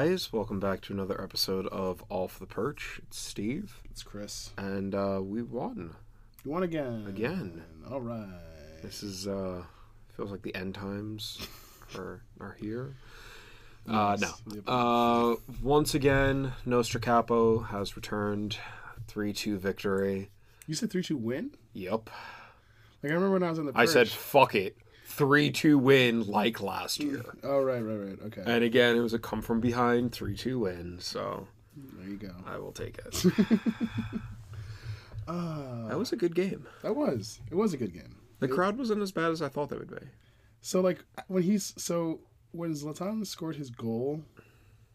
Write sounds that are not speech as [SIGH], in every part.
Guys, welcome back to another episode of Off the Perch. It's Steve, It's Chris. and uh, we won. You won again. Again. All right. This is uh, feels like the end times [LAUGHS] are are here. Uh, Yes. no. Yep. Uh, once again, Nostra Capo has returned. Three two victory. You said three two win. Yep. Like I remember when I was on the. I said fuck it. Three two win like last year. Oh right, right, right. Okay. And again, it was a come from behind three two win. So there you go. I will take it. [LAUGHS] Uh, that was a good game. that was. It was a good game. The crowd wasn't as bad as I thought they would be. So like when he's so when Zlatan scored his goal,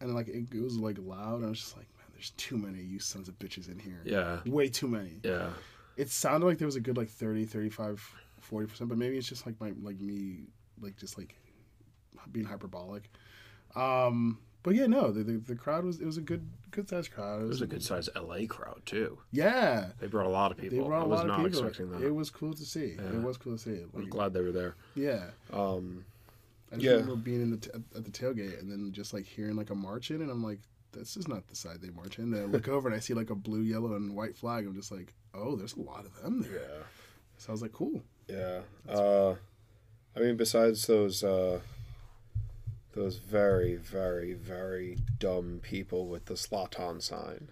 and like it, it was like loud. I was just like, man, there's too many you sons of bitches in here. Yeah. Way too many. Yeah. It sounded like there was a good like 30, 35, 40 percent, but maybe it's just like my like me like just like being hyperbolic. Um, but yeah, no, the, the the crowd was it was a good good sized crowd. It was a good sized LA crowd too. Yeah, They brought a lot of people. they people. brought I a was lot not of people. expecting that. It was cool to see. Yeah. It was cool to see. I'm glad they were there. yeah, Um, I just Yeah. remember being in the t- at the tailgate and then just like hearing like a march in, and I'm like, this is not the side they march in. Then I look [LAUGHS] over and I see like a blue, yellow, and white flag. I'm just like, oh, there's a lot of them there. yeah. So I was like, cool. Yeah. Uh, I mean, besides those, uh, those very, very, very dumb people with the Zlatan sign,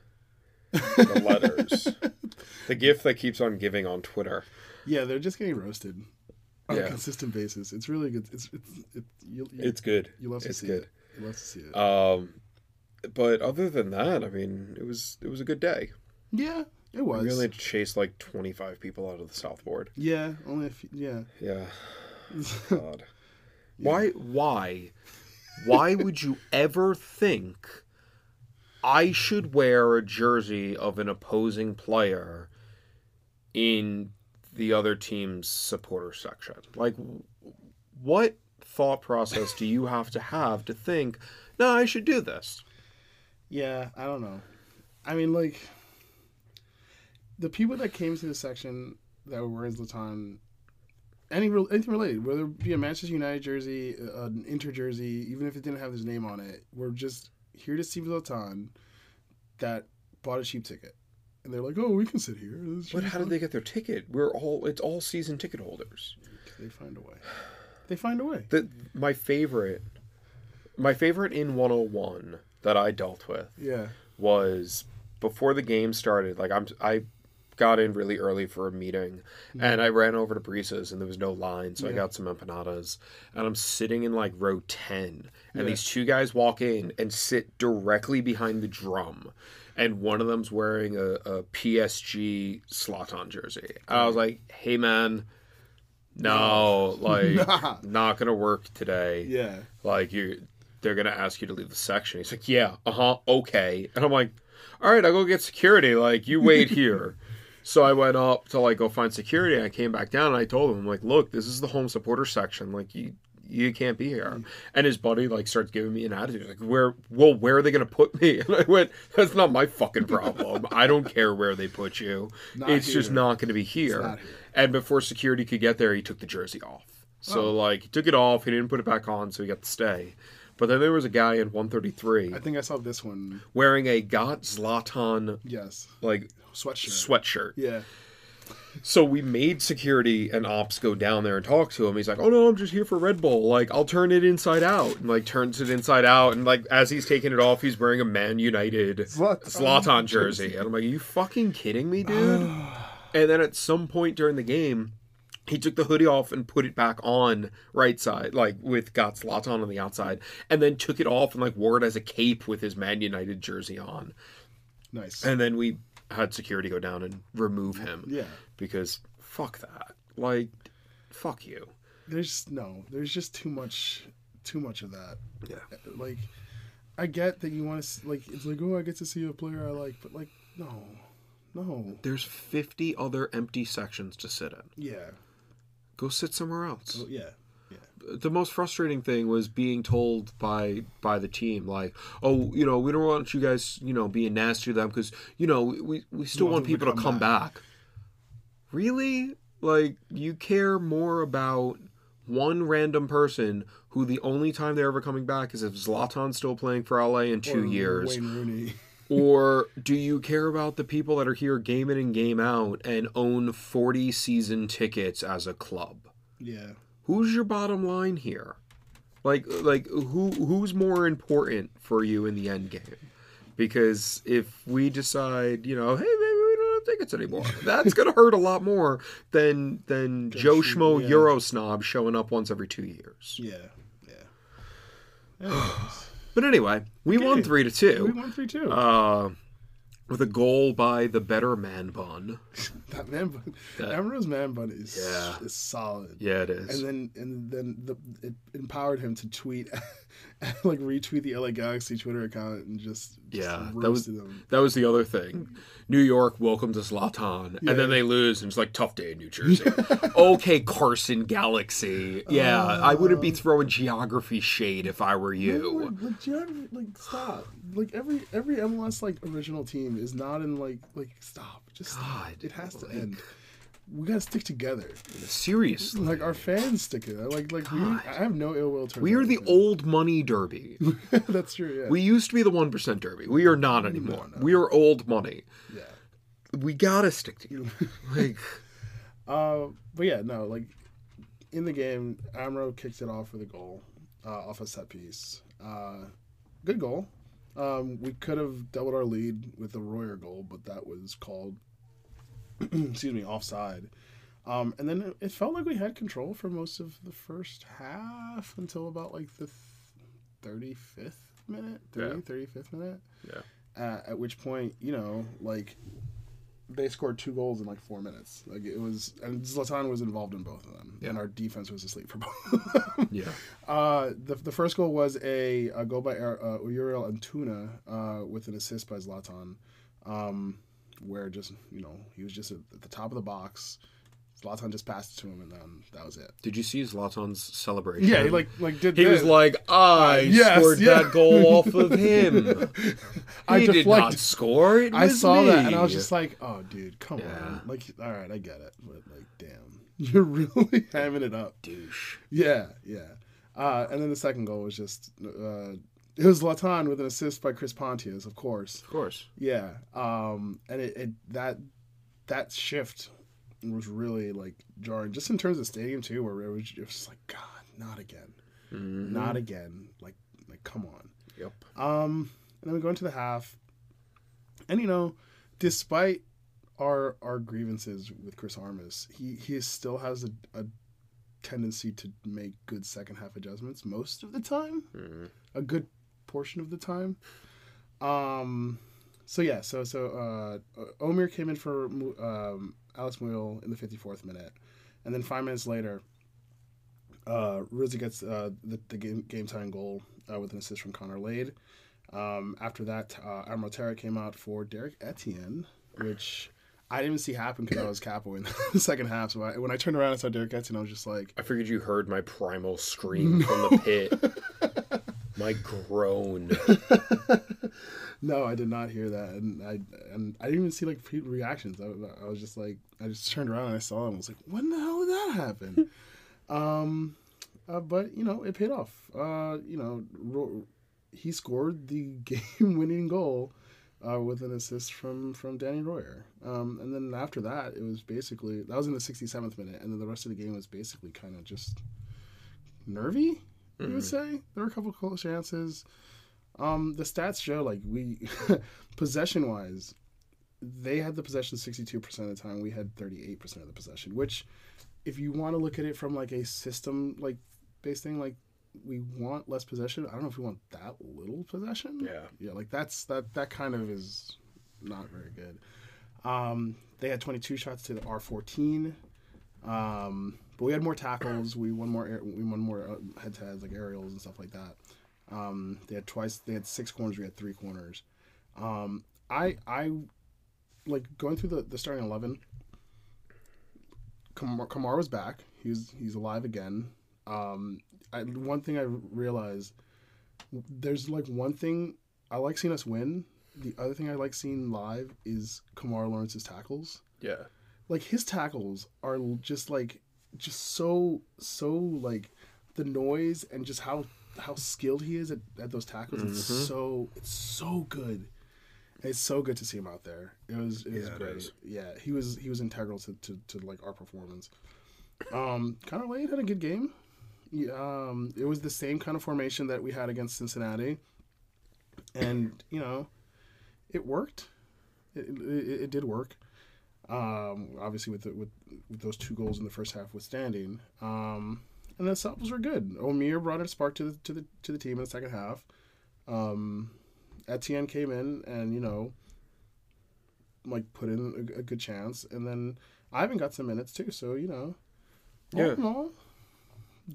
the [LAUGHS] letters, the gift that keeps on giving on Twitter. Yeah, they're just getting roasted on Yeah. a consistent basis. It's really good. It's it's it, you, you, It's good. you love to it's see good. it. You love to see it. Um, but other than that, I mean, it was it was a good day. yeah, it was. We only had to chase like twenty five people out of the South Board. Yeah, only a few. Yeah. Yeah. [LAUGHS] God. Why why why would you ever think I should wear a jersey of an opposing player in the other team's supporter section? Like what thought process do you have to have to think, no, I should do this? Yeah, I don't know. I mean, like the people that came to the section that were wearing Zlatan, any anything related, whether it be a Manchester United jersey, an Inter jersey, even if it didn't have his name on it, were just here to see Zlatan that bought a cheap ticket, and they're like, "Oh, we can sit here." But how did they get their ticket? We're all it's all season ticket holders. They find a way. They find a way. The my favorite my favorite in 101 that I dealt with Yeah. was before the game started. Like I'm, I got in really early for a meeting, and I ran over to Brisa's, and there was no line, so I got some empanadas, and I'm sitting in like row ten, and Yeah. these two guys walk in and sit directly behind the drum. And one of them's wearing a, a PSG Zlatan jersey. I was like, "Hey, man, no, like, [LAUGHS] Nah. not gonna work today Yeah. like you they're gonna ask you to leave the section he's like yeah uh-huh okay and i'm like all right i'll go get security like you wait [LAUGHS] here so i went up to like go find security and i came back down and i told him I'm like look this is the home supporter section like you you can't be here. Mm-hmm. And his buddy like starts giving me an attitude like where well where are they gonna put me? [LAUGHS] And i went that's not my fucking problem. [LAUGHS] I don't care where they put you. Not it's just not gonna be here. here. and before security could get there he took the jersey off. So Oh. like he took it off he didn't put it back on so he got to stay. But then there was a guy in 133 I think I saw this one. wearing a got zlatan Yes. like Sweatshirt. sweatshirt Yeah. so we made security and ops go down there and talk to him he's like oh no i'm just here for red bull like i'll turn it inside out and like turns it inside out and like as he's taking it off he's wearing a man united Zlatan zlatan jersey and i'm like are you fucking kidding me dude [SIGHS] and then at some point during the game he took the hoodie off and put it back on right side, like with got Zlatan on the outside, and then took it off and like wore it as a cape with his Man United jersey on. Nice. And then we had security go down and remove him yeah. because fuck that. Like, fuck you. there's no, there's just too much, too much of that. Yeah. Like, I get that you want to like. It's like, oh, I get to see a player I like, but like, no, no, There's 50 other empty sections to sit in. yeah, Go sit somewhere else. oh, yeah, the most frustrating thing was being told by by the team like oh you know we don't want you guys you know being nasty to them because you know we we still want want them to people to come come back." back. really like you care more about one random person who the only time they're ever coming back is if Zlatan's still playing for LA in two Or years Wayne Rooney. [LAUGHS] or do you care about the people that are here game in and game out and own 40 season tickets as a club yeah, who's your bottom line here? Like like who who's more important for you in the end game? Because if we decide, you know, hey, maybe we don't have tickets anymore, [LAUGHS] that's gonna hurt a lot more than than Joe Schmo, Schmo yeah. Euro snob showing up once every two years. yeah, yeah. [SIGHS] But anyway, we won three to two. we won three two. uh, with a goal by the better man bun. [LAUGHS] that man bun, that- man bun is Yeah. is solid. Yeah, it is. And then and then the it empowered him to tweet, [LAUGHS] like retweet the LA Galaxy Twitter account and just, just Yeah, that was- them. That was the other thing. New York, welcomes Zlatan. Yeah. And then they lose, and it's like, tough day in New Jersey. okay, Carson Galaxy. Yeah, I wouldn't be uh, throwing geography shade if I were you. like, like, geography- like stop. Like every every MLS like original team is not in like like stop. Just stop. It has to like- end. We gotta stick together. Seriously. Like our fans stick together. Like like we, I have no ill will towards. We are the them. old money derby. [LAUGHS] That's true. Yeah. We used to be the 1% derby. We are not anymore. no. We are old money. yeah. We gotta stick together. [LAUGHS] like, Uh, but yeah, no, like in the game, Amro kicks it off with a goal uh, off a set piece. Uh, good goal. Um, we could have doubled our lead with the Royer goal, but that was called, [CLEARS THROAT] excuse me, offside. Um, and then it, it felt like we had control for most of the first half until about like the thirty fifth minute, 30, Yeah. 35th minute. Yeah. Uh, at which point, you know, like they scored two goals in like four minutes. Like it was, and Zlatan was involved in both of them, Yeah. and our defense was asleep for [LAUGHS] both of them. yeah. Uh, the, the first goal was a, a goal by uh, Uriel Antuna uh, with an assist by Zlatan, um, where just you know he was just at, the top of the box. Zlatan just passed it to him, and then that was it. Did you see Zlatan's celebration? Yeah, he like like did. He was like, I yes, scored yeah. that goal off of [LAUGHS] him. I he did not score. It I saw me. that, and I was just like, "Oh, dude, come Yeah. on!" Like, all right, I get it, but like, damn, [LAUGHS] you're really [LAUGHS] hamming it up. douche. Yeah, yeah. Uh, and then the second goal was just uh, it was Zlatan with an assist by Chris Pontius, of course. Of course. Yeah, um, and it, it that that shift was really like jarring, just in terms of stadium too, where it was just like, God, not again, Mhm. not again. Like, like, come on. Yep. Um, and then we go into the half, and you know, despite our our grievances with Chris Armas, he he still has a, a tendency to make good second half adjustments most of the time, Mhm. a good portion of the time. Um, so yeah, so so uh, Omir came in for um, Alex Muyl in the fifty fourth minute, and then five minutes later, uh, Rizzi gets uh, the, the game game time goal uh, with an assist from Connor Lade. Um, after that, uh, Armotera came out for Derek Etienne, which I didn't even see happen because I was capo in [LAUGHS] the second half. So I, when I turned around and saw Derek Etienne, I was just like, I figured you heard my primal scream from the [LAUGHS] pit. My groan. [LAUGHS] No, I did not hear that, and I and I didn't even see like reactions. I, I was just like, I just turned around and I saw him. I was like, when the hell did that happen? [LAUGHS] um, uh, but you know, it paid off. Uh, you know, Ro- he scored the [LAUGHS] game-winning goal uh, with an assist from from Danny Royer. Um, and then after that, it was basically that was in the 67th minute, and then the rest of the game was basically kind of just nervy. You would say there were a couple close chances. Um, the stats show like we [LAUGHS] possession wise, they had the possession sixty two percent of the time. We had thirty eight percent of the possession. Which, if you want to look at it from like a system like based thing, like we want less possession. I don't know if we want that little possession. Yeah. yeah, like that's that that kind of is not very good. Um, they had twenty two shots to the R fourteen. Um, but we had more tackles. We won more. We won more head to heads like aerials and stuff like that. Um, they had twice. They had six corners. We had three corners. Um, I I like going through the, the starting eleven. Kemar, Kemar was back. He's he's alive again. Um, I, one thing I realized there's like one thing I like seeing us win. The other thing I like seeing live is Kemar Lawrence's tackles. Yeah. Like his tackles are just like just so so like the noise and just how how skilled he is at, at those tackles. It's so it's so good. It's so good to see him out there. It was it was Yeah, great. Yeah, he was he was integral to, to, to like our performance. Um, Connor Lade had a good game. Yeah, um, it was the same kind of formation that we had against Cincinnati, and you know, it worked. It, it, it did work. Um, obviously with, the, with with those two goals in the first half withstanding. Um, and the subs were good. Omir brought a spark to the to the to the team in the second half. Um, Etienne came in and you know, like put in a, a good chance, and then Ivan got some minutes too. So you know, all in all,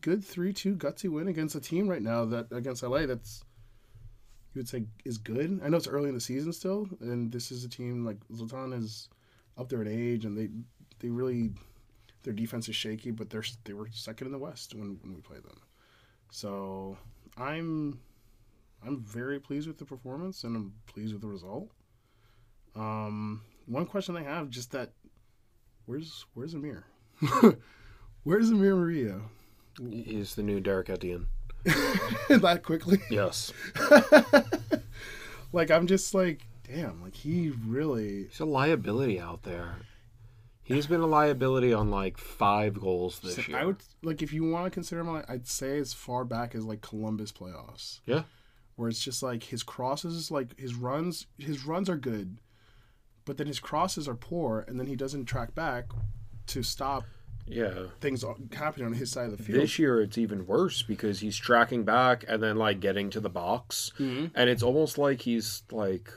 good three two gutsy win against a team right now that against LA that's you would say is good. I know it's early in the season still, and this is a team like Zlatan is up there in age, and they they really their defense is shaky, but they're they were second in the West when, when we played them. So I'm I'm very pleased with the performance, and I'm pleased with the result. Um, one question I have just that where's where's Amir? [LAUGHS] where's Amir Murillo? He's the new Derek Etienne. [LAUGHS] that quickly. Yes. [LAUGHS] like I'm just like, damn, like he really He's a liability out there. He's been a liability on like five goals this year. I would like if you want to consider him, I'd say as far back as like Columbus playoffs, Yeah. where it's just like his crosses, like his runs, his runs are good, but then his crosses are poor, and then he doesn't track back to stop Yeah. things happening on his side of the field. This year it's even worse because he's tracking back and then like getting to the box, Mhm. and it's almost like he's like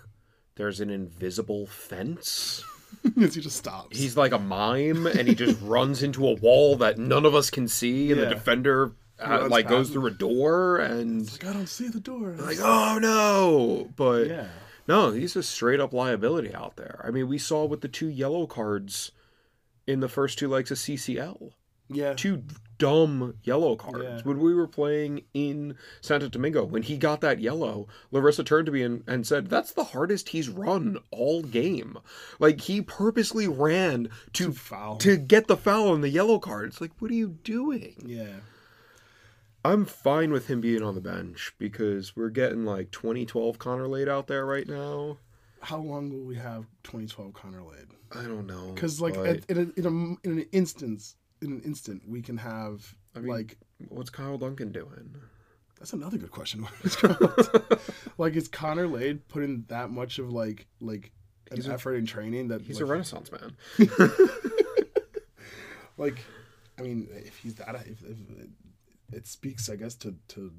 there's an invisible fence. [LAUGHS] he just stops. He's like a mime, and he just [LAUGHS] runs into a wall that none of us can see, and Yeah. the defender uh, like goes through a door, and like I don't see the door. like oh no, but yeah, no, he's a straight up liability out there. I mean, we saw with the two yellow cards in the first two legs of CCL. Yeah, two dumb yellow cards Yeah. when we were playing in Santo Domingo. When he got that yellow, Larissa turned to me and, and said, "That's the hardest he's run all game. Like he purposely ran to foul. to get the foul and the yellow card. It's like, what are you doing? yeah, I'm fine with him being on the bench because we're getting like 2012 Connor Lade out there right now. how long will we have 2012 Connor Lade? I don't know Because like but at, in, a, in, a, in an instance, in an instant, we can have I mean- like what's Kyle Duncan doing? that's another good question. [LAUGHS] like is Connor Lade putting that much of like like an He's a- effort in training that He's like, a Renaissance man. [LAUGHS] like I mean if he's that if, if it speaks I guess to to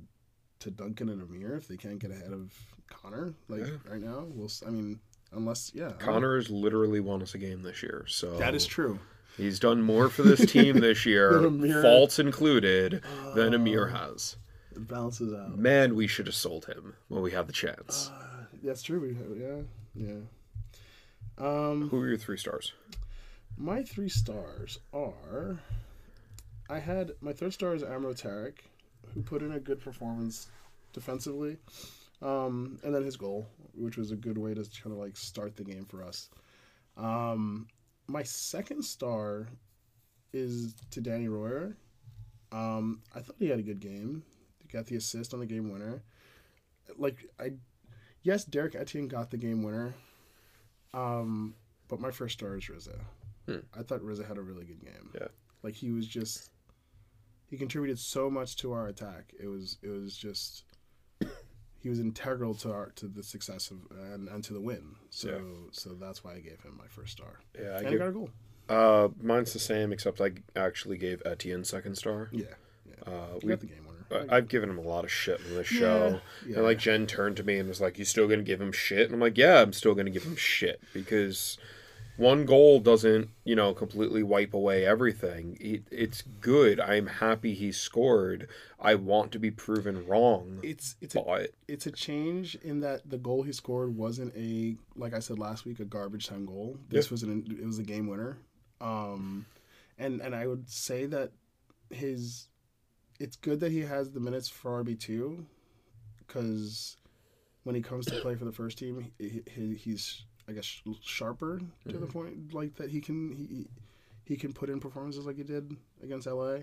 to Duncan and Amir if they can't get ahead of Connor like Yeah. right now we'll I mean unless yeah Connor has literally won us a game this year, so that is true He's done more for this team this [LAUGHS] year, Amir. faults included, than Amir Oh. has. it balances out Man, we should have sold him when we had the chance. Uh, that's true we have, yeah yeah um Who are your three stars? My three stars are. I had my third star is Amro Tarek, who put in a good performance defensively, um, and then his goal, which was a good way to kind of like start the game for us. Um, my second star is to Danny Royer. Um, I thought he had a good game. He got the assist on the game winner. Like I, yes, Derek Etienne got the game winner. Um, but my first star is Rizza. Hmm. I thought Rizza had a really good game. Yeah. Like he was just he contributed so much to our attack. It was it was just he was integral to our to the success of and, and to the win. So Yeah. so that's why I gave him my first star. Yeah, and he got a goal. uh, mine's the same, except I actually gave Etienne second star. Yeah. Uh, we, got the game winner. I- I've given him a lot of shit in this Yeah, show. yeah. And like Jen turned to me and was like, "You still gonna give him shit?" And I'm like, "Yeah, I'm still gonna give him shit because one goal doesn't you know completely wipe away everything. It, it's good. I'm happy he scored. I want to be proven wrong. It's it's a, it's a change in that the goal he scored wasn't a like I said last week a garbage time goal. This was an it was a game winner. Um, and and I would say that his it's good that he has the minutes for RB two, because when he comes to play for the first team, he, he, he's I guess sharper to the point like that he can he he can put in performances like he did against LA.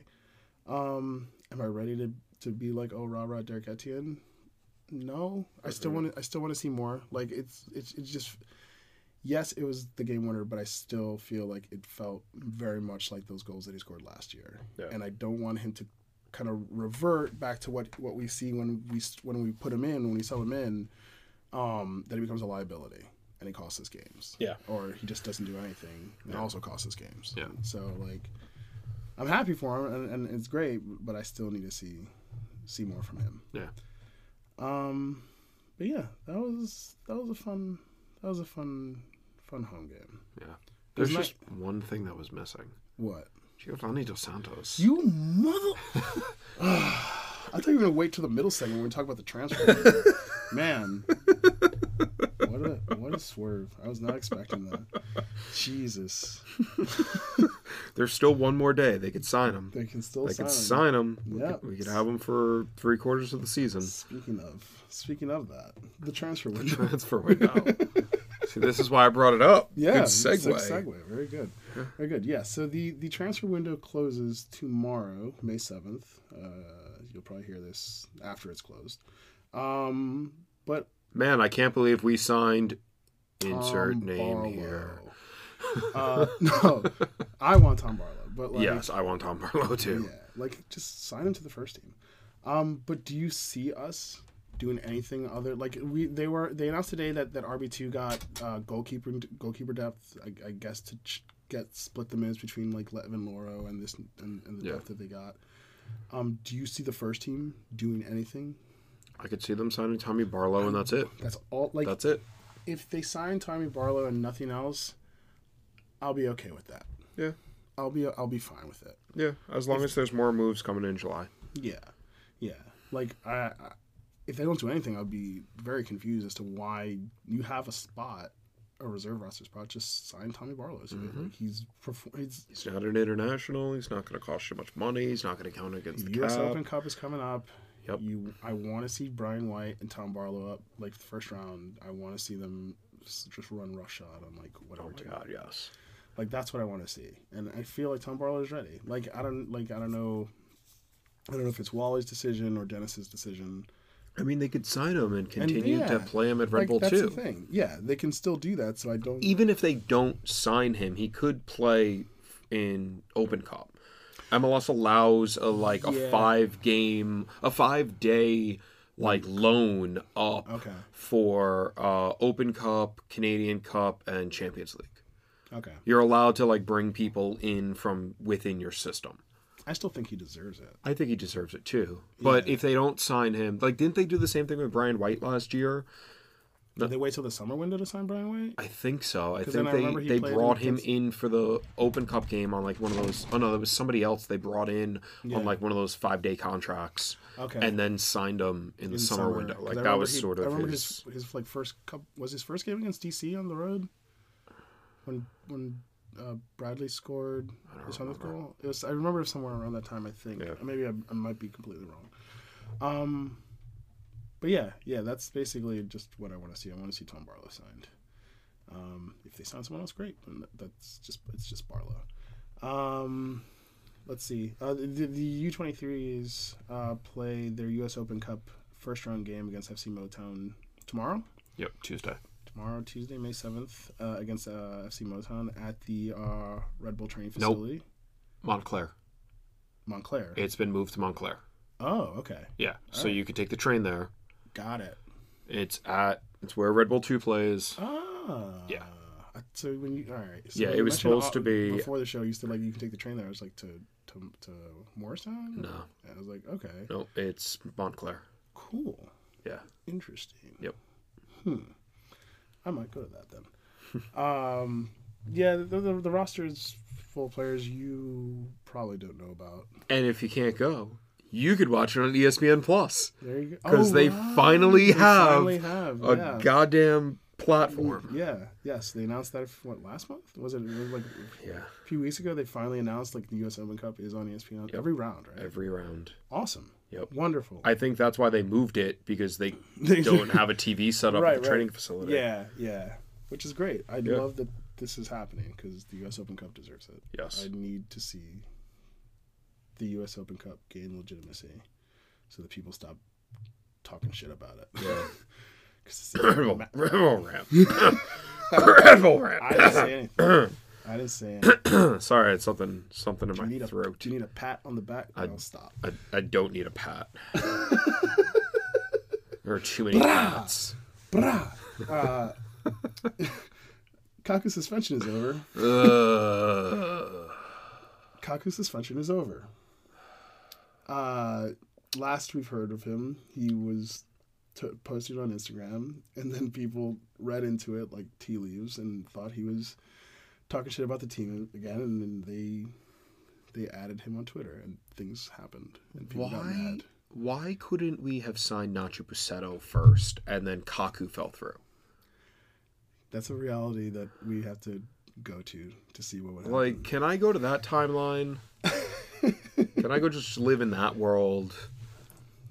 Um, am I ready to to be like oh rah rah Derek Etienne? No, I still want to. I still want to see more. Like it's it's it's just. Yes, it was the game winner, but I still feel like it felt very much like those goals that he scored last year, Yeah. and I don't want him to kind of revert back to what what we see when we when we put him in when we sell him in, um, that he becomes a liability and he costs us games. Yeah. or he just doesn't do anything and also costs us games. Yeah. so like, I'm happy for him and, and it's great, but I still need to see see more from him. Yeah. Um, but yeah, that was that was a fun that was a fun fun home game. yeah there's Isn't just one thing that was missing What giovanni dos santos you mother? [LAUGHS] I thought you were gonna wait till the middle segment when we talk about the transfer. [LAUGHS] Man, [LAUGHS] what a what a swerve! I was not expecting that. Jesus, [LAUGHS] there's still one more day they could sign him they can still they sign could him. sign him we, Yeah. could, we could have him for three quarters of the season Speaking of speaking of that, the transfer window. transfer window [LAUGHS] see this is why i brought it up Yeah, good segue, segue. Very good. Very good. Yeah. So the the transfer window closes tomorrow, May seventh. Uh, you'll probably hear this after it's closed. Um, but man i can't believe we signed insert Tom name Barlow. here [LAUGHS] Uh, [LAUGHS] no, I want Tom Barlow, but like, yes i want tom barlow too yeah, like just sign him to the first team. Um, but do you see us doing anything other like we they were they announced today that that RB two got uh, goalkeeper goalkeeper depth I, I guess to ch- get split the minutes between like Levin Louro and this and, and the Yeah. depth that they got. Um, do you see the first team doing anything? I could see them signing Tommy Barlow, and that's it. That's all. Like That's it. if they sign Tommy Barlow and nothing else, I'll be okay with that. Yeah. I'll be I'll be fine with it. Yeah, as long as there's more moves coming in July. Yeah, yeah. Like I, I if they don't do anything, I'll be very confused as to why you have a spot, a reserve roster spot. Just sign Tommy Barlow. Mm-hmm. Like he's he's He's not an international. He's not going to cost you much money. He's not going to count against the U.S. cap. Open Cup is coming up. Yep. You, I want to see Brian White and Tom Barlow up like the first round. I want to see them just run roughshod on like whatever. Oh my team. God, yes. Like that's what I want to see, and I feel like Tom Barlow is ready. Like I don't like I don't know. I don't know if it's Wally's decision or Dennis's decision. I mean, they could sign him and continue yeah, to play him at Red like, Bull that's too. the thing. Yeah, they can still do that. So I don't. Even if they don't sign him, he could play in Open Cup. MLS allows a like a Yeah. five game, a five day like loan up Okay. for uh, Open Cup, Canadian Cup, and Champions League. Okay. You're allowed to like bring people in from within your system. I still think he deserves it. I think he deserves it too. But if they don't sign him, like didn't they do the same thing with Brian White last year? Did they wait till the summer window to sign Brian White? I think so. I think I they, they brought him against- in for the Open Cup game on like one of those. Oh no, there was somebody else they brought in Yeah. on like one of those five day contracts, Okay. and then signed him in the In summer, window. Like that was he- sort I of remember his. his his like first cup was his first game against DC on the road. When when uh, Bradley scored his hundredth goal. It was I remember somewhere around that time. I think Yeah. maybe I, I might be completely wrong. Um, but yeah, yeah, that's basically just what I want to see. I want to see Tom Barlow signed. Um, if they sign someone else, great. And that's just it's just Barlow. Um, let's see. Uh, the the U twenty threes uh, play their U.S. Open Cup first round game against FC Motown tomorrow. Yep, Tuesday. Tomorrow, Tuesday, May seventh, uh, against uh, FC Motown at the uh, Red Bull training Nope. facility, Montclair. Montclair. It's been moved to Montclair. oh, okay, Yeah, so you could take the train there. Got it. It's at it's where Red Bull Two plays. Ah, Yeah. So when you all right, so Yeah, it was supposed to be- before the show. You said like you can take the train there. I was like to to to Morristown. No, I was like, okay, no, it's Montclair. cool, Yeah. interesting. Yep. Hmm. I might go to that then. [LAUGHS] um, Yeah, the, the, the roster is full of players you probably don't know about. And if you can't go, you could watch it on ESPN Plus There you go. because Oh, they right. finally They have finally have a yeah. goddamn platform. Yeah, yes, they announced that what last month was it? It was like Yeah, a few weeks ago. They finally announced like the U.S. Open Cup is on ESPN Yep. every round, right? every round. awesome. Yep. Wonderful. I think that's why they moved it because they [LAUGHS] They don't have a TV set up Right, at the right. training facility. Yeah, yeah, which is great. I Yeah. love that this is happening because the U.S. Open Cup deserves it. Yes. I need to see the U.S. Open Cup gain legitimacy, so that people stop talking shit about it. Yeah. [LAUGHS] 'Cause it's- Rebel, rebel ramp. [LAUGHS] rebel I ramp. didn't say anything. I didn't say anything. [CLEARS THROAT] Sorry, it's something something in Do my need a throat. Do you need a pat on the back? No, stop. I, I don't need a pat. [LAUGHS] there are too many pats. Brah. Uh, Kaku's suspension is over. Ugh. Kaku's suspension is over. Uh, last we've heard of him, he was t- posted on Instagram, and then people read into it like tea leaves and thought he was talking shit about the team again, and then they they added him on Twitter, and things happened, and people got mad. Why couldn't we have signed Nacho Pussetto first and then Kaku fell through? That's a reality that we have to go to to see what would happen. Like, can I go to that timeline? [LAUGHS] can I go just live in that world?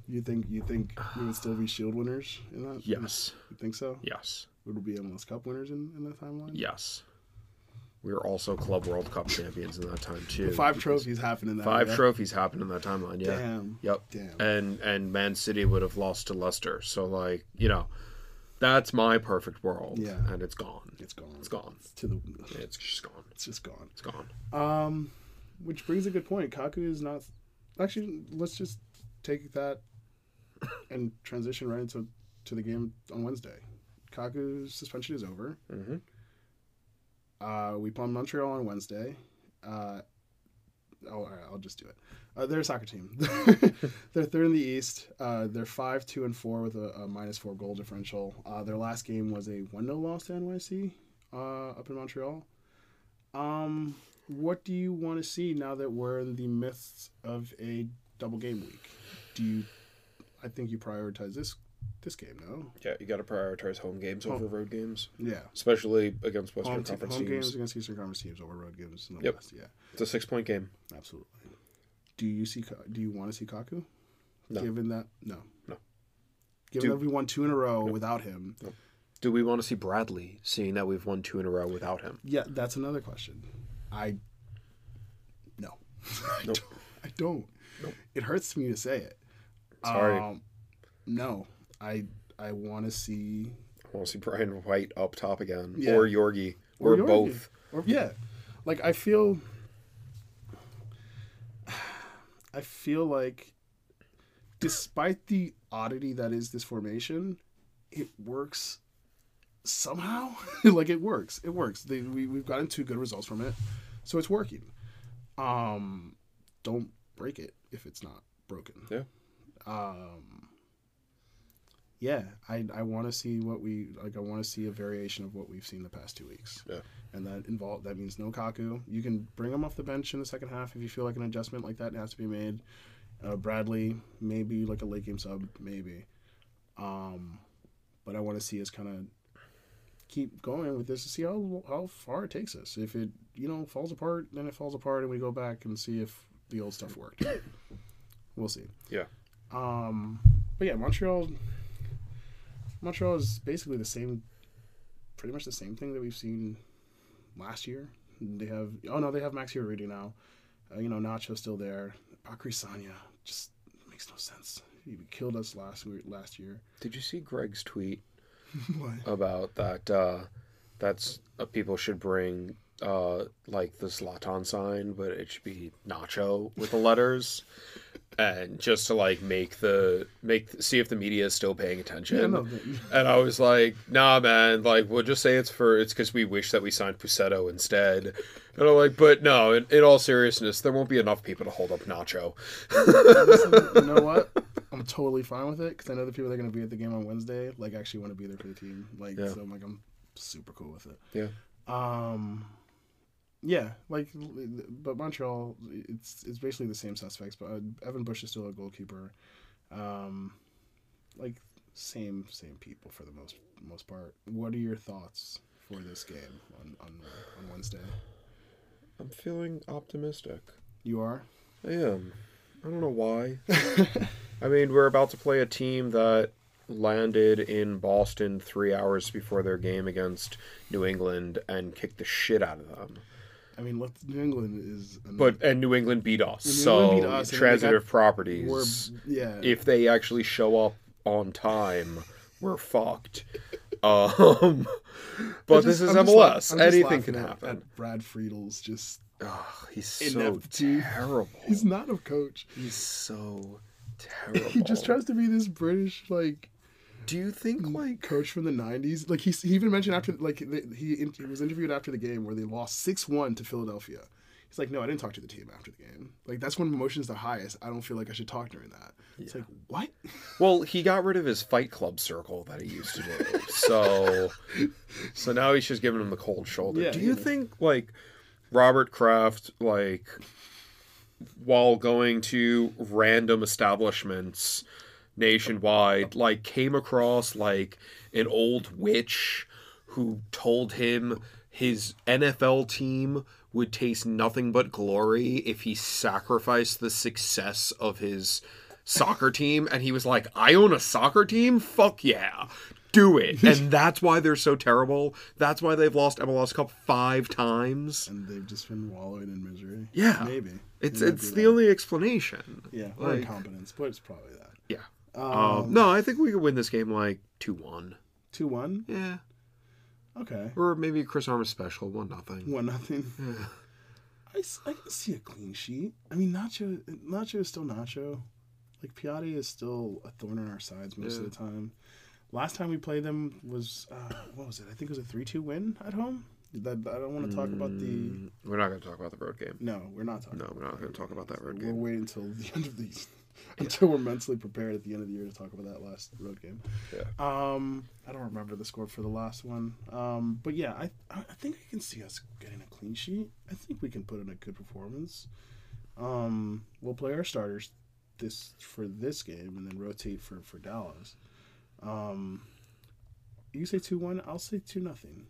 you think you think we would still be Shield winners in that? Yes. You think so? Yes. Would we be MLS Cup winners in, in that timeline? Yes. We were also Club World Cup champions in that time too. The five trophies happened in that. Five yeah? trophies happened in that timeline. Yeah. Damn. Yep. Damn. And and Man City would have lost to Leicester. So like you know, that's my perfect world. Yeah. And it's gone. It's gone. It's gone. to the. It's just gone. It's just gone. It's gone. Um, which brings a good point. Kaku is not. Actually, let's just take that and transition right into to the game on Wednesday. Kaku's suspension is over. Mm-hmm. Uh, we play Montreal on Wednesday. Uh, oh, all right, I'll just do it. Uh, they're a soccer team. [LAUGHS] they're third in the East. Uh, they're five, two, and four with a, a minus four goal differential. Uh, their last game was a one 0 loss to NYC uh, up in Montreal. Um, what do you want to see now that we're in the midst of a double game week? Do you? I think you prioritize this this game, no? Yeah, you got to prioritize home games over road games, Yeah. especially against Western Home, Conference home teams. games against Eastern Conference teams over road games in the Yep. West. Yeah. It's a six-point game. Absolutely. Do you see? Do you want to see Kaku? No. Given that, no. No. Given Do- that we won two in a row without him, Do we want to see Bradley, seeing that we've won two in a row without him? yeah, that's another question. I no, [LAUGHS] I Nope. don't. I don't. Nope. It hurts me to say it. Sorry. Um, no, I I want to see I want to see Brian White up top again, Yeah. or Yorgi, or, Yorgi. both. Or yeah, like I feel, [SIGHS] I feel like, despite the oddity that is this formation, it works somehow. [LAUGHS] like it works. It works. They, we we've gotten two good results from it, so it's working. Um, don't break it if it's not broken. Yeah. Um. Yeah, I I want to see what we like. I want to see a variation of what we've seen the past two weeks Yeah. and that involve that means no Kaku. You can bring him off the bench in the second half if you feel like an adjustment like that has to be made. Uh, Bradley, maybe like a late game sub, maybe. Um, but I want to see us kind of keep going with this to see how how far it takes us. If it you know falls apart, then it falls apart, and we go back and see if the old stuff worked. we'll see. Yeah. Um, but yeah, Montreal. Montreal is basically the same, pretty much the same thing that we've seen last year. They have oh no, they have Max Urruti now. Uh, you know, Nacho's still there. Bacary Sagna just makes no sense. He killed us last last year. Did you see Greg's tweet [LAUGHS] what? about that? Uh, that's uh, people should bring uh, like the Zlatan sign, but it should be Nacho with the letters, [LAUGHS] and just to like make the make see if the media is still paying attention. Yeah, [LAUGHS] And I was like, nah, man, like, we'll just say it's for, it's because we wish that we signed Pussetto instead. And I'm like, but no, in, in all seriousness, there won't be enough people to hold up Nacho. You know what? I'm totally fine with it because I know the people that are going to be at the game on Wednesday like actually want to be there for the team. Like, Yeah. so I'm like, I'm super cool with it. Yeah. Um, Yeah, like, but Montreal, it's it's basically the same suspects. But uh, Evan Bush is still a goalkeeper. Um, like same same people for the most most part. What are your thoughts for this game on on, on Wednesday? I'm feeling optimistic. You are. I am. I don't know why. [LAUGHS] I mean, we're about to play a team that landed in Boston three hours before their game against New England and kicked the shit out of them. I mean, what New England is. But and New England beat us, New so beat us, transitive properties. yeah. if they actually show up on time, we're fucked. Um, [LAUGHS] but I this is I'm MLS. just Anything can happen. At Brad Friedel's just. Oh, he's so terrible. He's not a coach. He's so terrible. He just tries to be this British like Do you think like coach from the '90s. Like he, he even mentioned after like he, he was interviewed after the game where they lost six one to Philadelphia. He's like, no, I didn't talk to the team after the game. Like that's when emotions are highest. I don't feel like I should talk during that. It's like what? Well, he [LAUGHS] got rid of his Fight Club circle that he used to do. So, [LAUGHS] so now he's just giving him the cold shoulder. Yeah, do you know. think like Robert Kraft, like while going to random establishments nationwide, like came across like an old witch who told him his NFL team would taste nothing but glory if he sacrificed the success of his soccer team. And he was like I own a soccer team? Fuck yeah do it [LAUGHS] and that's why they're so terrible that's why they've lost MLS Cup 5 times And they've just been wallowing in misery. Yeah. maybe it's It it's the that. only explanation yeah or like- incompetence, but it's probably that. yeah Um, um, no I think we could win this game like 2-1 two one. yeah Okay, or maybe Chris Armas special 1 nothing one nothing. [LAUGHS] Yeah. I, I can see a clean sheet. I mean, Nacho Nacho is still Nacho. Like Piatti is still a thorn in our sides most Yeah. of the time. Last time we played them was uh, what was it? I think it was a three-two win at home. I don't want to talk about the. Mm, we're not going to talk about the road game No, we're not talking. no we're not going to talk about that road game. We'll wait until the end of the [LAUGHS] until we're mentally prepared at the end of the year to talk about that last road game. Yeah. Um, I don't remember the score for the last one. Um, but yeah, I I I think I can see us getting a clean sheet. I think we can put in a good performance. Um, we'll play our starters this for this game and then rotate for for Dallas. Um, you say two one. I'll say two nothing.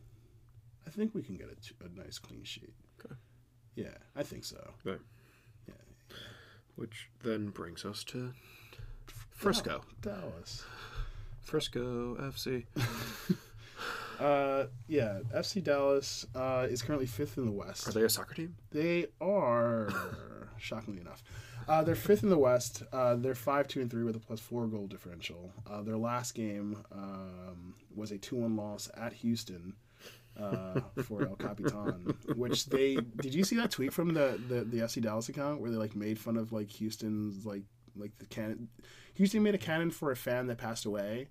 I think we can get a, two, a nice clean sheet. Okay. Yeah, I think so. Right. Yeah. which then brings us to Frisco Dallas. Frisco FC [LAUGHS] Uh, yeah, FC Dallas uh, is currently fifth in the West. are they a soccer team They are, shockingly enough, uh, they're fifth in the West. Uh, they're five two and three with a plus four goal differential. Uh, their last game um, was a two one loss at Houston uh, [LAUGHS] for El Capitan, which they did. You see that tweet from the, the the FC Dallas account where they like made fun of like Houston's like like the cannon. Houston made a cannon for a fan that passed away,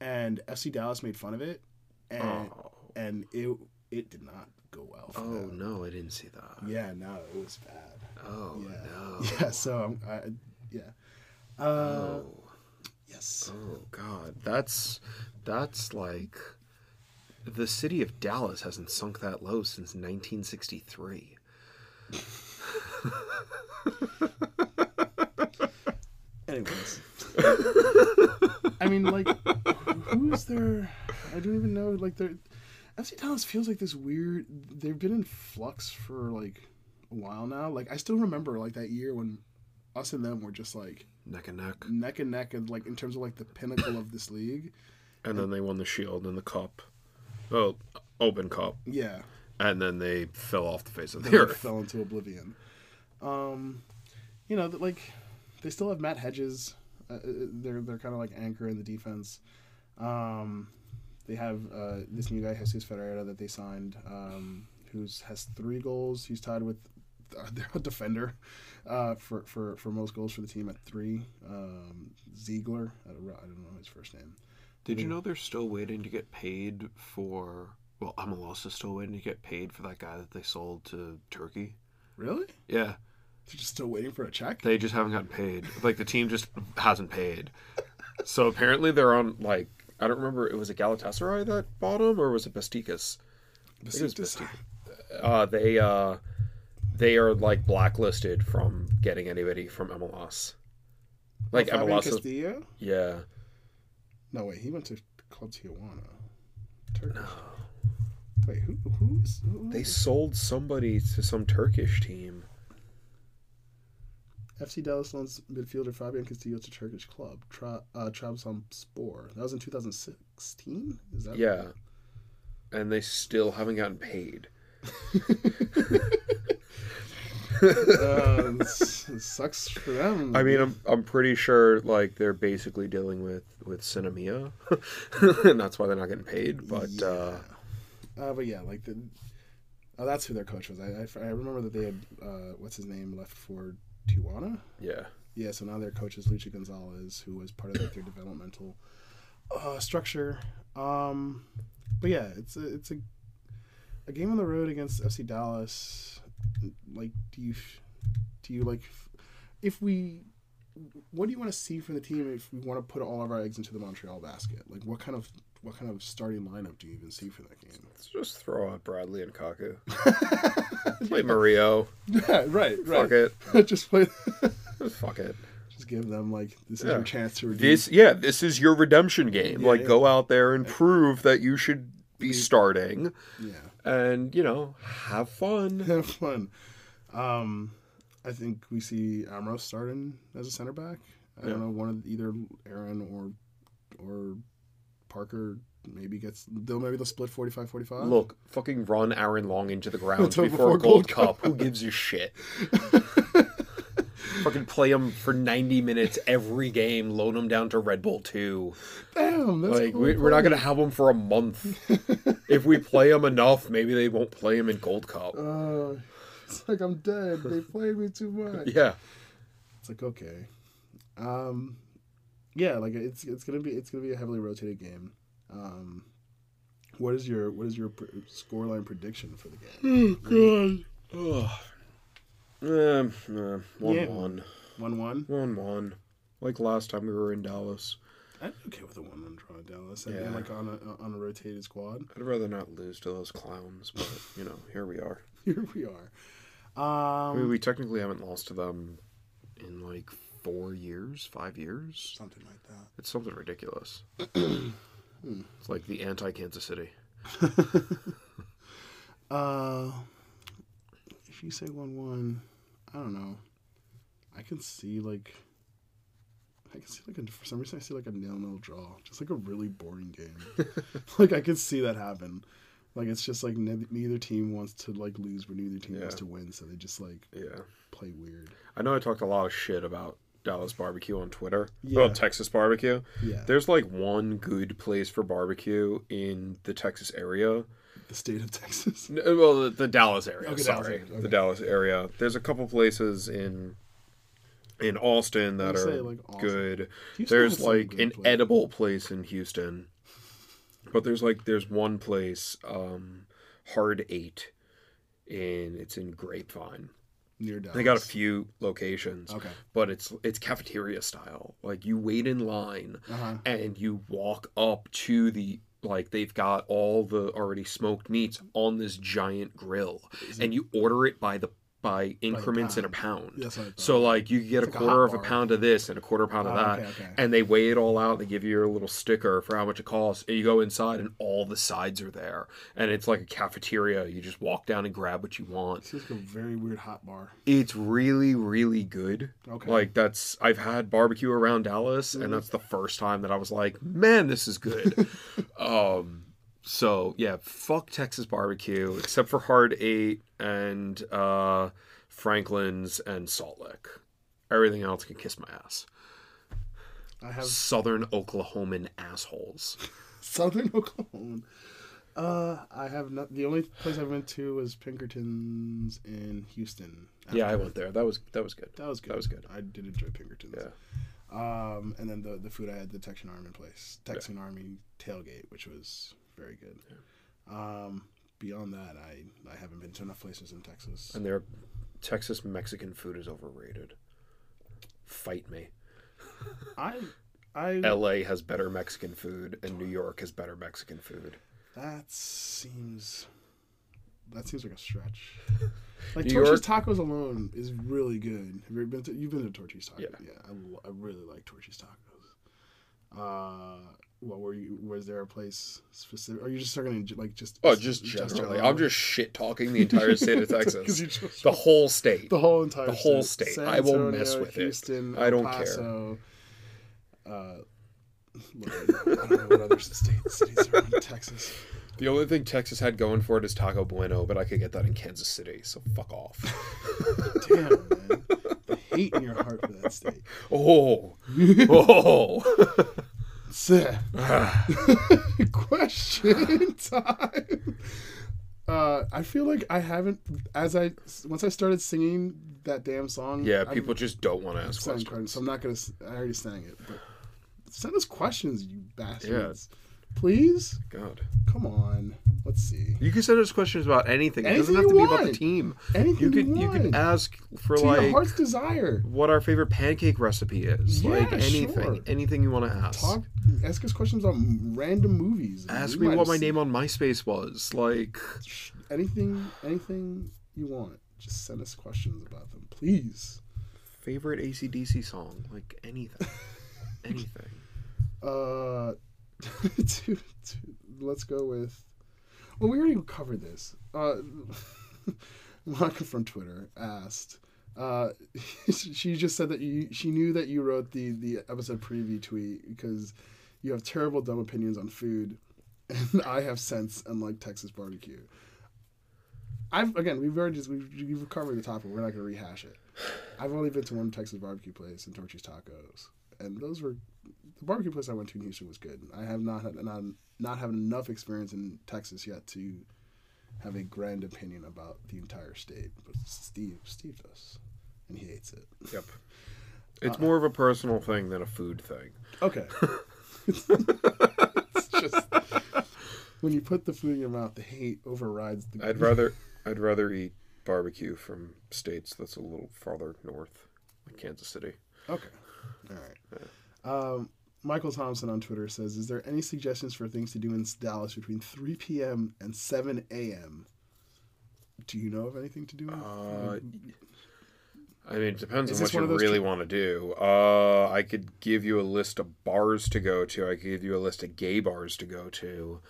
and FC Dallas made fun of it, and oh and it it did not go well. For oh them. no I didn't see that Yeah, no, it was bad. Oh Yeah. no [LAUGHS] Yeah, so I, yeah. Uh, oh yes. oh god that's that's like the city of Dallas hasn't sunk that low since 1963 [LAUGHS] Anyways, [LAUGHS] I mean, like, who's there? I don't even know. Like, they're FC Dallas feels like this weird. They've been in flux for like while now. Like, I still remember like that year when us and them were just like neck and neck neck and neck, and like in terms of like the pinnacle of this league. and then they won the shield and the cup oh open cup Yeah, and then they fell off the face of the earth fell into oblivion. Um, you know, that like they still have Matt Hedges. Uh, uh, they're they're kind of like anchor in the defense. Um, they have uh, this new guy Jesus Ferreira that they signed, um, who's has three goals. He's tied with [LAUGHS] their defender uh, for, for for most goals for the team at three. Um, Ziegler, I don't, I don't know his first name. Did you know they're still waiting to get paid for? Well, MLS is still waiting to get paid for that guy that they sold to Turkey. Really? Yeah, They're just still waiting for a check. they just haven't gotten paid. Like the team just hasn't paid. So apparently they're on like I don't remember. It was a Galatasaray that bought him, or was it Besticas? I think it was Besiktas- Besticas. uh, they uh, they are like blacklisted from getting anybody from MLS. Like Fabian MLS, is, yeah. No, wait, he went to Club Tijuana. Turkish. Wait, who? Who is? Who They is- sold somebody to some Turkish team. FC Dallas loans midfielder Fabian Castillo to Turkish club Tra, uh, Trabzonspor. That was in 2016. Is that? Yeah, and they still haven't gotten paid. [LAUGHS] [LAUGHS] uh, it sucks for them. I mean, I'm I'm pretty sure like they're basically dealing with with Cinemia, [LAUGHS] and that's why they're not getting paid. But uh, Uh, but yeah, like the. Oh, that's who their coach was. I, I, I remember that they had uh, what's his name left for Tijuana. yeah, Yeah, so now their coach is Luchi Gonzalez, who was part of like, their developmental uh, structure. Um, but yeah, it's a it's a a game on the road against FC Dallas. Like, do you do you like if we what do you want to see from the team if we want to put all of our eggs into the Montreal basket? Like, what kind of what kind of starting lineup do you even see for that game? let's just throw out Bradley and Kaku. [LAUGHS] Play Mario. yeah, right, right. Fuck it. [LAUGHS] just play. [LAUGHS] Fuck it. just give them like this is Yeah. your chance to redeem. This yeah, this is your redemption game. Yeah, like yeah. go out there and prove that you should be starting yeah. and, you know, have fun. [LAUGHS] have fun. Um, I think we see Amros starting as a center back. I Yeah. don't know one of either Aaron or or Parker maybe gets they'll maybe they'll split 45-45. Look, fucking run Aaron Long into the [LAUGHS] ground before, before Gold Gold Cup. Cup. Who gives a shit? [LAUGHS] fucking play him for 90 minutes every game, loan him down to Red Bull 2. Damn, that's like cool we, we're not going to have him for a month. [LAUGHS] if we play him enough, maybe they won't play him in Gold Cup. Uh, it's like I'm dead. They played me too much. yeah. It's like okay, um, yeah, like it's it's gonna be it's gonna be a heavily rotated game. Um, what is your what is your pr- scoreline prediction for the game? Oh, God. Um, uh, one Yeah. one. One one. One one. Like last time we were in Dallas. I'm okay with a one one draw in Dallas. I Yeah. mean, like on a on a rotated squad. I'd rather not lose to those clowns, but you know, here we are. [LAUGHS] Here we are. I mean, Um, we technically haven't lost to them in like four years, five years. something like that. It's something ridiculous. [CLEARS THROAT] It's like the anti Kansas City. [LAUGHS] Uh, if you say one one, I don't know. I can see like. I can see like a, for some reason I see like a nil nil draw, just like a really boring game. [LAUGHS] like I could see that happen. Like it's just like ne- neither team wants to like lose, but neither team wants to win, so they just like Yeah. play weird. I know I talked a lot of shit about Dallas barbecue on Twitter. Yeah. Well, Texas barbecue. Yeah, There's like one good place for barbecue in the Texas area. The state of Texas. N- Well, the, the Dallas area. Okay, Dallas sorry, area, the. Dallas area. There's a couple places in in Austin that are say, like, Austin. good. Houston There's like good an places. edible place in Houston, but there's like there's one place, um, Hard Eight, and it's in Grapevine. near Dallas. They got a few locations, Okay. but it's it's cafeteria style. Like you wait in line Uh huh. and you walk up to the like they've got all the already smoked meats on this giant grill. And you order it by the by increments in a pound. so like you get It's a like quarter hot of a pound of this and a quarter pound of Oh, that okay, okay. and they weigh it all out they give you a little sticker for how much it costs and you go inside and all the sides are there. And it's like a cafeteria. You just walk down and grab what you want. It's just like a very weird hot bar. it's really really good. Okay. like that's i've had barbecue around dallas and that's the first time that i was like man this is good. [LAUGHS] Um so yeah fuck texas barbecue except for hard eight and uh franklin's and salt lick everything else can kiss my ass I have southern oklahoman assholes [LAUGHS] Southern Oklahoma. Uh, I have not. The only place I went to was Pinkertons in Houston. yeah i went there that was that was good That was good. that was good I did enjoy Pinkertons. Yeah. Um, and then the the food I had the Texian Army place, Texian Army tailgate, which was very good. Um, beyond that, I I haven't been to enough places in Texas. and their texas mexican food is overrated fight me I I LA has better Mexican food and New York has better Mexican food. that seems that seems like a stretch. [LAUGHS] Like New Torchy's York- tacos alone is really good. Have you ever been to? You've been to Torchy's tacos? Yeah. yeah I, I really like Torchy's tacos. Uh, what were you? Was there a place specific? Are you just talking to, like just? Oh, just generally. I'm just shit talking the entire [LAUGHS] state of Texas. just- The whole state. the whole entire the whole state. state. I will mess with it. I don't El care. Paso, Uh, I don't know what other states cities are in Texas. The only thing Texas had going for it is Taco Bueno, but I could get that in Kansas City, so fuck off. [LAUGHS] Damn, man. Hate in your heart for that state. oh. Oh. Sir. [LAUGHS] Question time. Uh, I feel like I haven't, as I once I started singing that damn song. yeah, people just don't want to ask questions. so I'm not gonna. I already sang it, but send us questions, you bastards. Please, God. come on. Let's see. You can send us questions about anything. It doesn't Anything have to you be about the team. Anything You could you you could ask for To your like heart's desire. what our favorite pancake recipe is. Yeah, like anything. sure. Anything you want to ask. Talk. Ask us questions about random movies. Ask We me what my name on MySpace was. Like Anything, anything you want. Just send us questions about them, please. favorite ACDC song. Like anything. [LAUGHS] anything. Uh, [LAUGHS] to, to, let's go with. Well, we already covered this. Uh, [LAUGHS] Monica from Twitter asked. Uh, [LAUGHS] she just said that you, she knew that you wrote the the episode preview tweet because you have terrible dumb opinions on food, and I have sense and like Texas barbecue. I've again we've already just we've, we've covered the topic. We're not to rehash it. I've only been to one Texas barbecue place in Torchy's Tacos, and those were the barbecue place I went to in Houston was good. I have not had not not had enough experience in Texas yet to have a grand opinion about the entire state. But Steve Steve does, and he hates it. Yep. [LAUGHS] It's uh, more of a personal thing than a food thing. Okay. [LAUGHS] it's just when you put the food in your mouth, the hate overrides the. I'd rather I'd rather eat barbecue from states that's a little farther north, like Kansas City. Okay. All right. Um, Michael Thompson on Twitter says, "Is there any suggestions for things to do in Dallas between 3 p.m. and 7 a.m.? Do you know of anything to do? in- Uh, I mean, it depends Is on what you really want to do. Uh, I could give you a list of bars to go to. I could give you a list of gay bars to go to.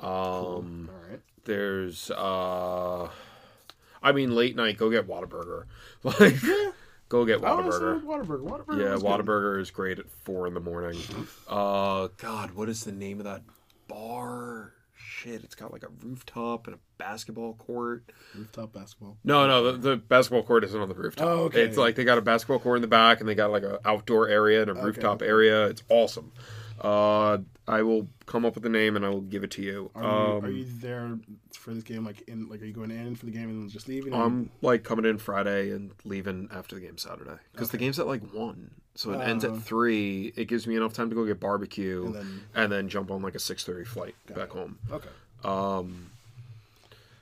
Um, All right. there's, uh, I mean, late night. Go get Whataburger. [LAUGHS] Like, go get I want to Whataburger. Whataburger. Whataburger. Yeah, was good. Is great at four in the morning. Uh, God, what is the name of that bar? Shit, it's got like a rooftop and a basketball court. Rooftop basketball. No, no, the, the basketball court isn't on the rooftop. Oh, okay. It's like they got a basketball court in the back, and they got like an outdoor area and a rooftop area. It's awesome. Uh, I will come up with the name and I will give it to you. Are you, um, are you there for this game? Like in like are you going in for the game and just leaving? or- I'm like coming in Friday and leaving after the game Saturday because the game's at like one, so it ends Oh. at three. It gives me enough time to go get barbecue And and then- then, jump on like a six thirty flight back home. okay. Um,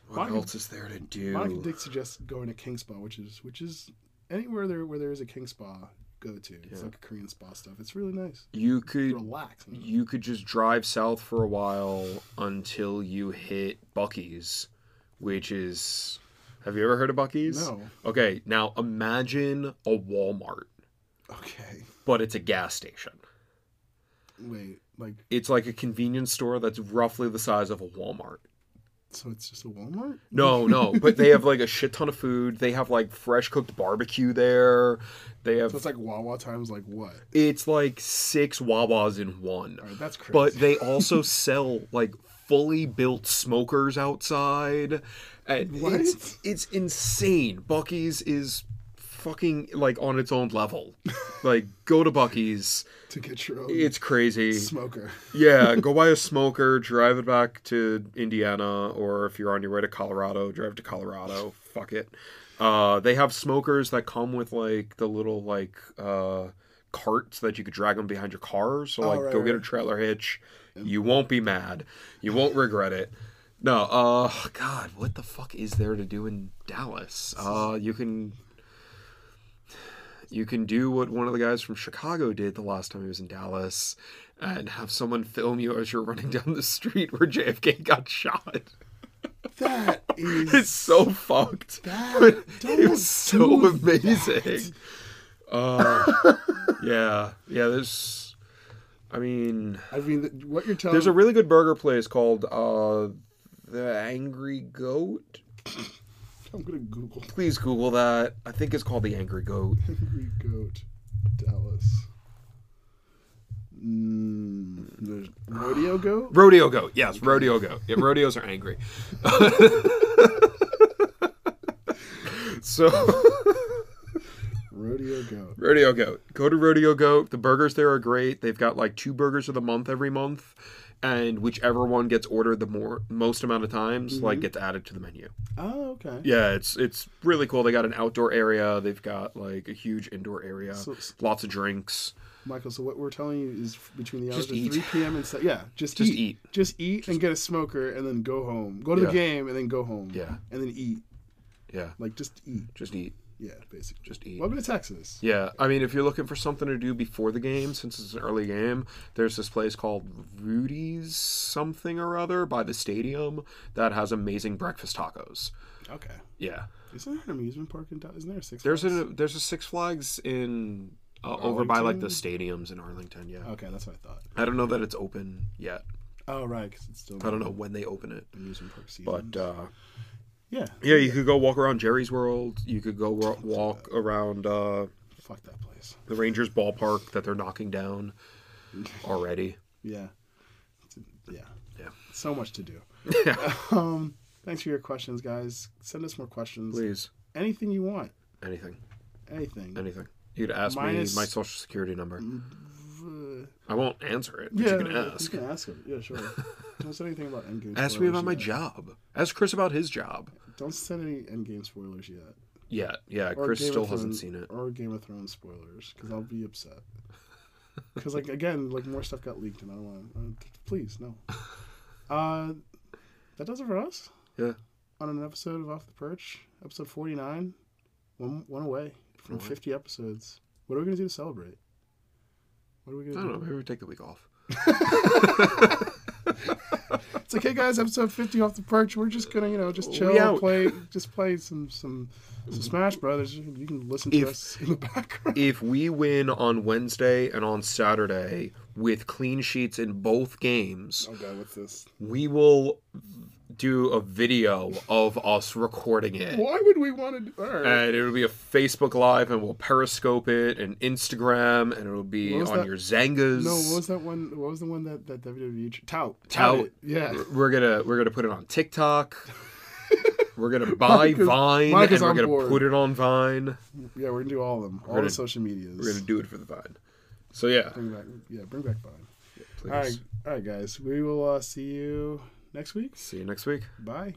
what Monica- else is there to do? Monica did suggest going to King Spa, which is which is anywhere there where there is a King Spa, go to. It's like a Korean spa stuff. It's really nice. you could Relax. man. you could just drive south for a while until you hit Buc-ee's, which is. Have you ever heard of Buc-ee's? No. Okay, now imagine a Walmart, Okay. but it's a gas station. Wait, like It's like a convenience store that's roughly the size of a Walmart. So it's just a Walmart? No, no, [LAUGHS] but they have like a shit ton of food. They have like fresh cooked barbecue there. They have So it's like Wawa times like what? it's like six Wawas in one. Right, that's crazy. But they [LAUGHS] also sell like fully built smokers outside. And What? It's, it's insane. Buc-ee's is fucking like on its own level. [LAUGHS] like go to Buc-ee's. To get your own It's crazy. smoker. [LAUGHS] Yeah, go buy a smoker, drive it back to Indiana, or if you're on your way to Colorado, drive to Colorado. Fuck it. Uh, they have smokers that come with like the little like uh, carts that you could drag them behind your car. So Oh, like, right, go get a trailer hitch. You won't be mad. You won't regret it. No, uh, God, what the fuck is there to do in Dallas? Uh, you can you can do what one of the guys from Chicago did the last time he was in Dallas and have someone film you as you're running [LAUGHS] down the street where JFK got shot. That [LAUGHS] is it's so fucked. That- [LAUGHS] it was so amazing. Uh, yeah, yeah. There's, I mean, I mean, what you're telling there's a really good burger place called uh, the Angry Goat. I'm gonna Google Please Google that. I think it's called the Angry Goat. [LAUGHS] Angry Goat Dallas. Mm, there's Rodeo [GASPS] Goat. Rodeo Goat. Yes, Rodeo Goat. Yeah, rodeos are angry. so. [LAUGHS] Rodeo Goat. Rodeo Goat. Go to Rodeo Goat. The burgers there are great. They've got like two burgers of the month every month, and whichever one gets ordered the more most amount of times, like mm-hmm. gets added to the menu. Oh, okay. Yeah, it's it's really cool. They got an outdoor area. They've got like a huge indoor area. So- lots of drinks. Michael, so what we're telling you is between the hours Just of eat. 3 p.m. and se- yeah, just, Just eat. eat. Just eat and get a smoker and then go home. Go to Yeah. the game and then go home. Yeah. And then eat. Yeah, Like just eat. just eat. Yeah, basically. Just eat. Welcome to Texas. Yeah, I mean, if you're looking for something to do before the game, since it's an early game, there's this place called Rudy's something or other by the stadium that has amazing breakfast tacos. Okay. Yeah, Isn't there an amusement park in Dallas? Isn't there a Six there's Flags? a there's a Six Flags in uh, over by like the stadiums in Arlington. Yeah, Okay, that's what I thought. I don't know that it's open yet. Oh, right, because it's still I don't know when they open it, amusement park season. but uh, yeah, yeah, you could go walk around Jerry's World. You could go wa- walk around uh, fuck that place. the Rangers ballpark that they're knocking down [LAUGHS] already. Yeah, It's- yeah, Yeah. So much to do. [LAUGHS] Yeah. [LAUGHS] Um, thanks for your questions, guys. Send us more questions. Please, Anything you want. anything. Anything. Anything. You could ask Minus- me my social security number. I won't answer it, but yeah, you can ask. You can ask him. Yeah, sure. Don't say anything about endgame. Ask me about my job. Ask Chris about his job. Don't send any endgame spoilers yet. Yeah, yeah. Or Chris Game still of hasn't seen it. Or Game of Thrones spoilers, because I'll be upset. Because like again, like more stuff got leaked, and I don't want. Uh, please, no. [LAUGHS] Uh, that does it for us. Yeah. On an episode of Off the Perch, episode forty nine, one one away from away. fifty episodes. What are we gonna do to celebrate? What are we I gonna don't know. do? Maybe we take the week off. [LAUGHS] It's like, hey guys, episode fifty off the perch. We're just gonna, you know, just chill, We out. play, just play some some some Smash Brothers. You can, listen to If- us in the background. If we win on Wednesday and on Saturday with clean sheets in both games, Oh god, what's this? we will do a video of us recording it. Why would we want to do? All right. And it'll be a Facebook Live, and we'll Periscope it, and Instagram, and it'll be on that? your Xangas. no, what was that one? What was the one that that WWE tr- tout Tout. Yeah. We're gonna we're gonna put it on TikTok. [LAUGHS] We're gonna [LAUGHS] buy Mike is- Vine, Mike is and we're on gonna board. put it on Vine. Yeah, we're gonna do all of them, all gonna- the social medias. We're gonna do it for the Vine. So yeah, bring back, yeah, bring back Vine. please. All right, all right, guys. We will uh, see you next week. See you next week. Bye.